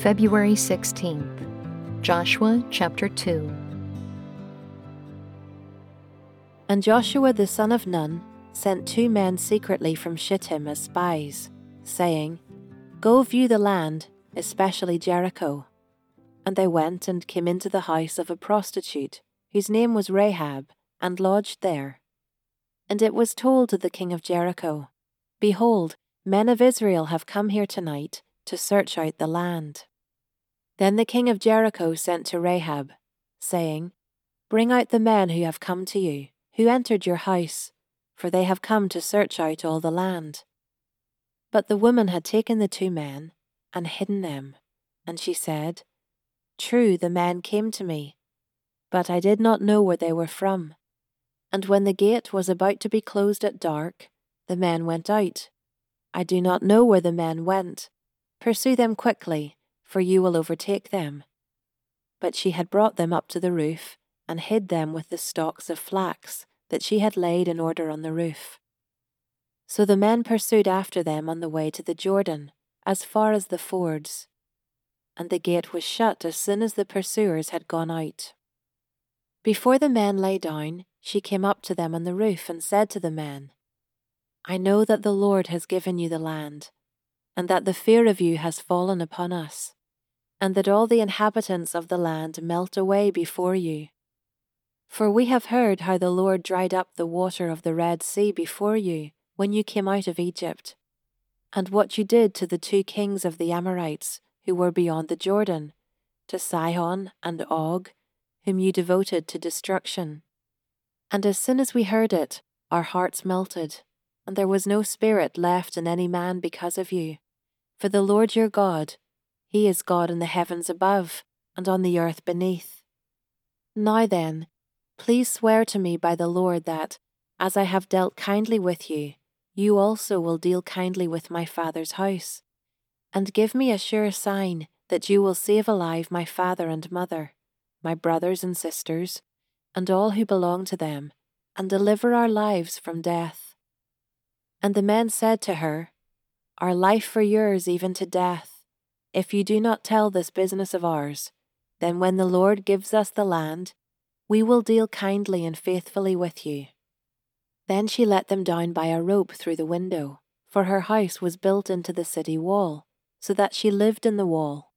February 16th, Joshua chapter 2. And Joshua the son of Nun sent two men secretly from Shittim as spies, saying, Go view the land, especially Jericho. And they went and came into the house of a prostitute, whose name was Rahab, and lodged there. And it was told to the king of Jericho, Behold, men of Israel have come here tonight to search out the land. Then the king of Jericho sent to Rahab, saying, Bring out the men who have come to you, who entered your house, for they have come to search out all the land. But the woman had taken the two men and hidden them, and she said, True, the men came to me, but I did not know where they were from. And when the gate was about to be closed at dark, the men went out. I do not know where the men went. Pursue them quickly for you will overtake them. But she had brought them up to the roof, and hid them with the stalks of flax that she had laid in order on the roof. So the men pursued after them on the way to the Jordan, as far as the fords. And the gate was shut as soon as the pursuers had gone out. Before the men lay down, she came up to them on the roof and said to the men, I know that the Lord has given you the land, and that the fear of you has fallen upon us and that all the inhabitants of the land melt away before you. For we have heard how the Lord dried up the water of the Red Sea before you when you came out of Egypt, and what you did to the two kings of the Amorites who were beyond the Jordan, to Sihon and Og, whom you devoted to destruction. And as soon as we heard it, our hearts melted, and there was no spirit left in any man because of you. For the Lord your God, he is God in the heavens above and on the earth beneath. Now then, please swear to me by the Lord that, as I have dealt kindly with you, you also will deal kindly with my father's house, and give me a sure sign that you will save alive my father and mother, my brothers and sisters, and all who belong to them, and deliver our lives from death. And the men said to her, Our life for yours even to death. If you do not tell this business of ours, then when the Lord gives us the land, we will deal kindly and faithfully with you. Then she let them down by a rope through the window, for her house was built into the city wall, so that she lived in the wall.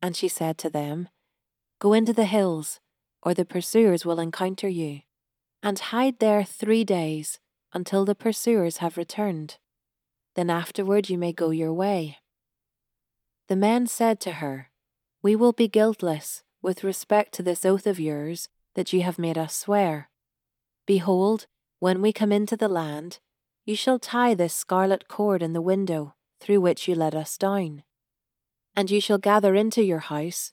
And she said to them, Go into the hills, or the pursuers will encounter you, and hide there three days until the pursuers have returned. Then afterward you may go your way. The men said to her, We will be guiltless with respect to this oath of yours that you have made us swear. Behold, when we come into the land, you shall tie this scarlet cord in the window through which you let us down. And you shall gather into your house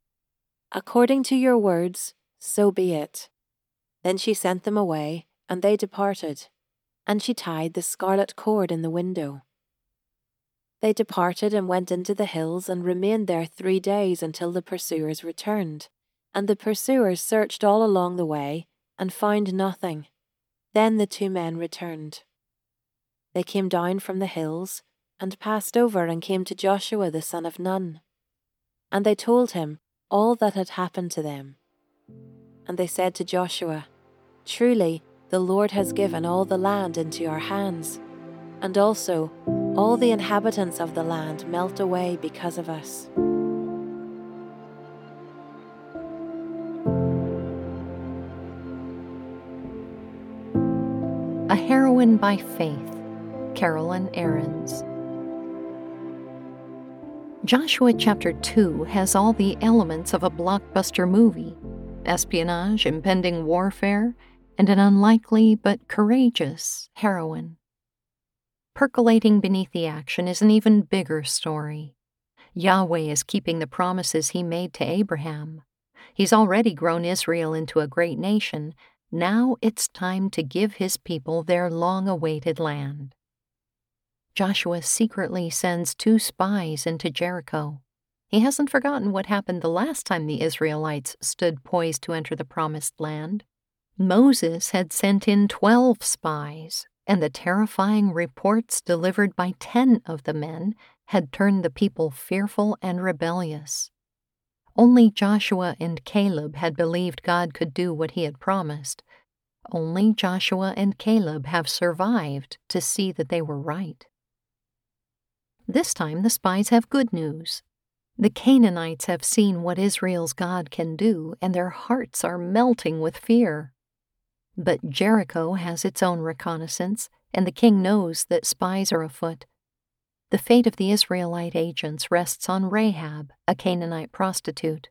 According to your words, so be it. Then she sent them away, and they departed, and she tied the scarlet cord in the window. They departed and went into the hills and remained there three days until the pursuers returned. And the pursuers searched all along the way and found nothing. Then the two men returned. They came down from the hills and passed over and came to Joshua the son of Nun. And they told him all that had happened to them. And they said to Joshua, Truly, the Lord has given all the land into our hands, and also all the inhabitants of the land melt away because of us. A Heroine by Faith, Carolyn Arends. Joshua chapter 2 has all the elements of a blockbuster movie espionage, impending warfare, and an unlikely but courageous heroine. Percolating beneath the action is an even bigger story. Yahweh is keeping the promises he made to Abraham. He's already grown Israel into a great nation. Now it's time to give his people their long awaited land. Joshua secretly sends two spies into Jericho. He hasn't forgotten what happened the last time the Israelites stood poised to enter the promised land. Moses had sent in twelve spies, and the terrifying reports delivered by ten of the men had turned the people fearful and rebellious. Only Joshua and Caleb had believed God could do what he had promised. Only Joshua and Caleb have survived to see that they were right. This time the spies have good news. The Canaanites have seen what Israel's God can do, and their hearts are melting with fear. But Jericho has its own reconnaissance, and the king knows that spies are afoot. The fate of the Israelite agents rests on Rahab, a Canaanite prostitute.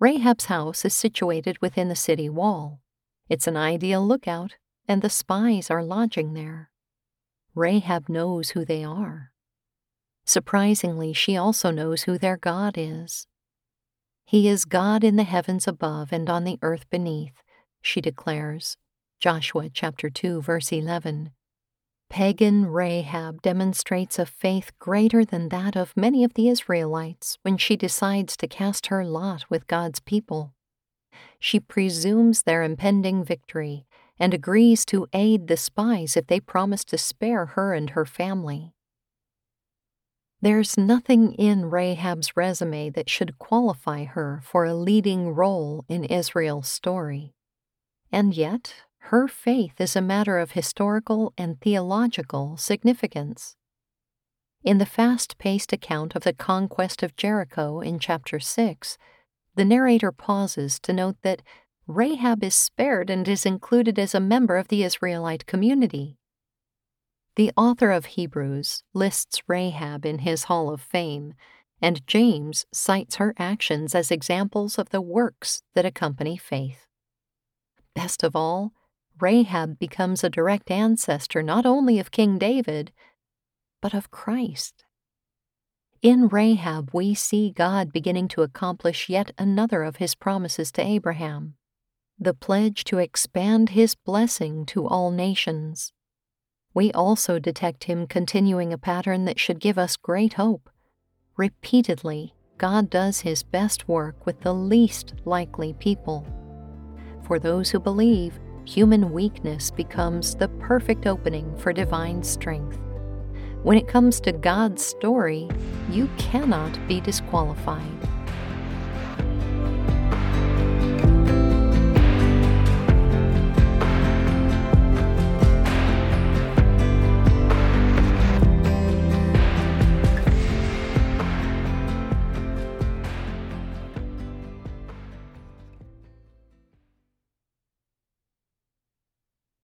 Rahab's house is situated within the city wall. It's an ideal lookout, and the spies are lodging there. Rahab knows who they are. Surprisingly, she also knows who their God is. He is God in the heavens above and on the earth beneath, she declares. Joshua chapter 2 verse 11. Pagan Rahab demonstrates a faith greater than that of many of the Israelites when she decides to cast her lot with God's people. She presumes their impending victory and agrees to aid the spies if they promise to spare her and her family. There's nothing in Rahab's resume that should qualify her for a leading role in Israel's story. And yet, her faith is a matter of historical and theological significance. In the fast paced account of the conquest of Jericho in chapter 6, the narrator pauses to note that Rahab is spared and is included as a member of the Israelite community. The author of Hebrews lists Rahab in his Hall of Fame, and James cites her actions as examples of the works that accompany faith. Best of all, Rahab becomes a direct ancestor not only of King David, but of Christ. In Rahab, we see God beginning to accomplish yet another of his promises to Abraham the pledge to expand his blessing to all nations we also detect him continuing a pattern that should give us great hope. Repeatedly, God does his best work with the least likely people. For those who believe, human weakness becomes the perfect opening for divine strength. When it comes to God's story, you cannot be disqualified.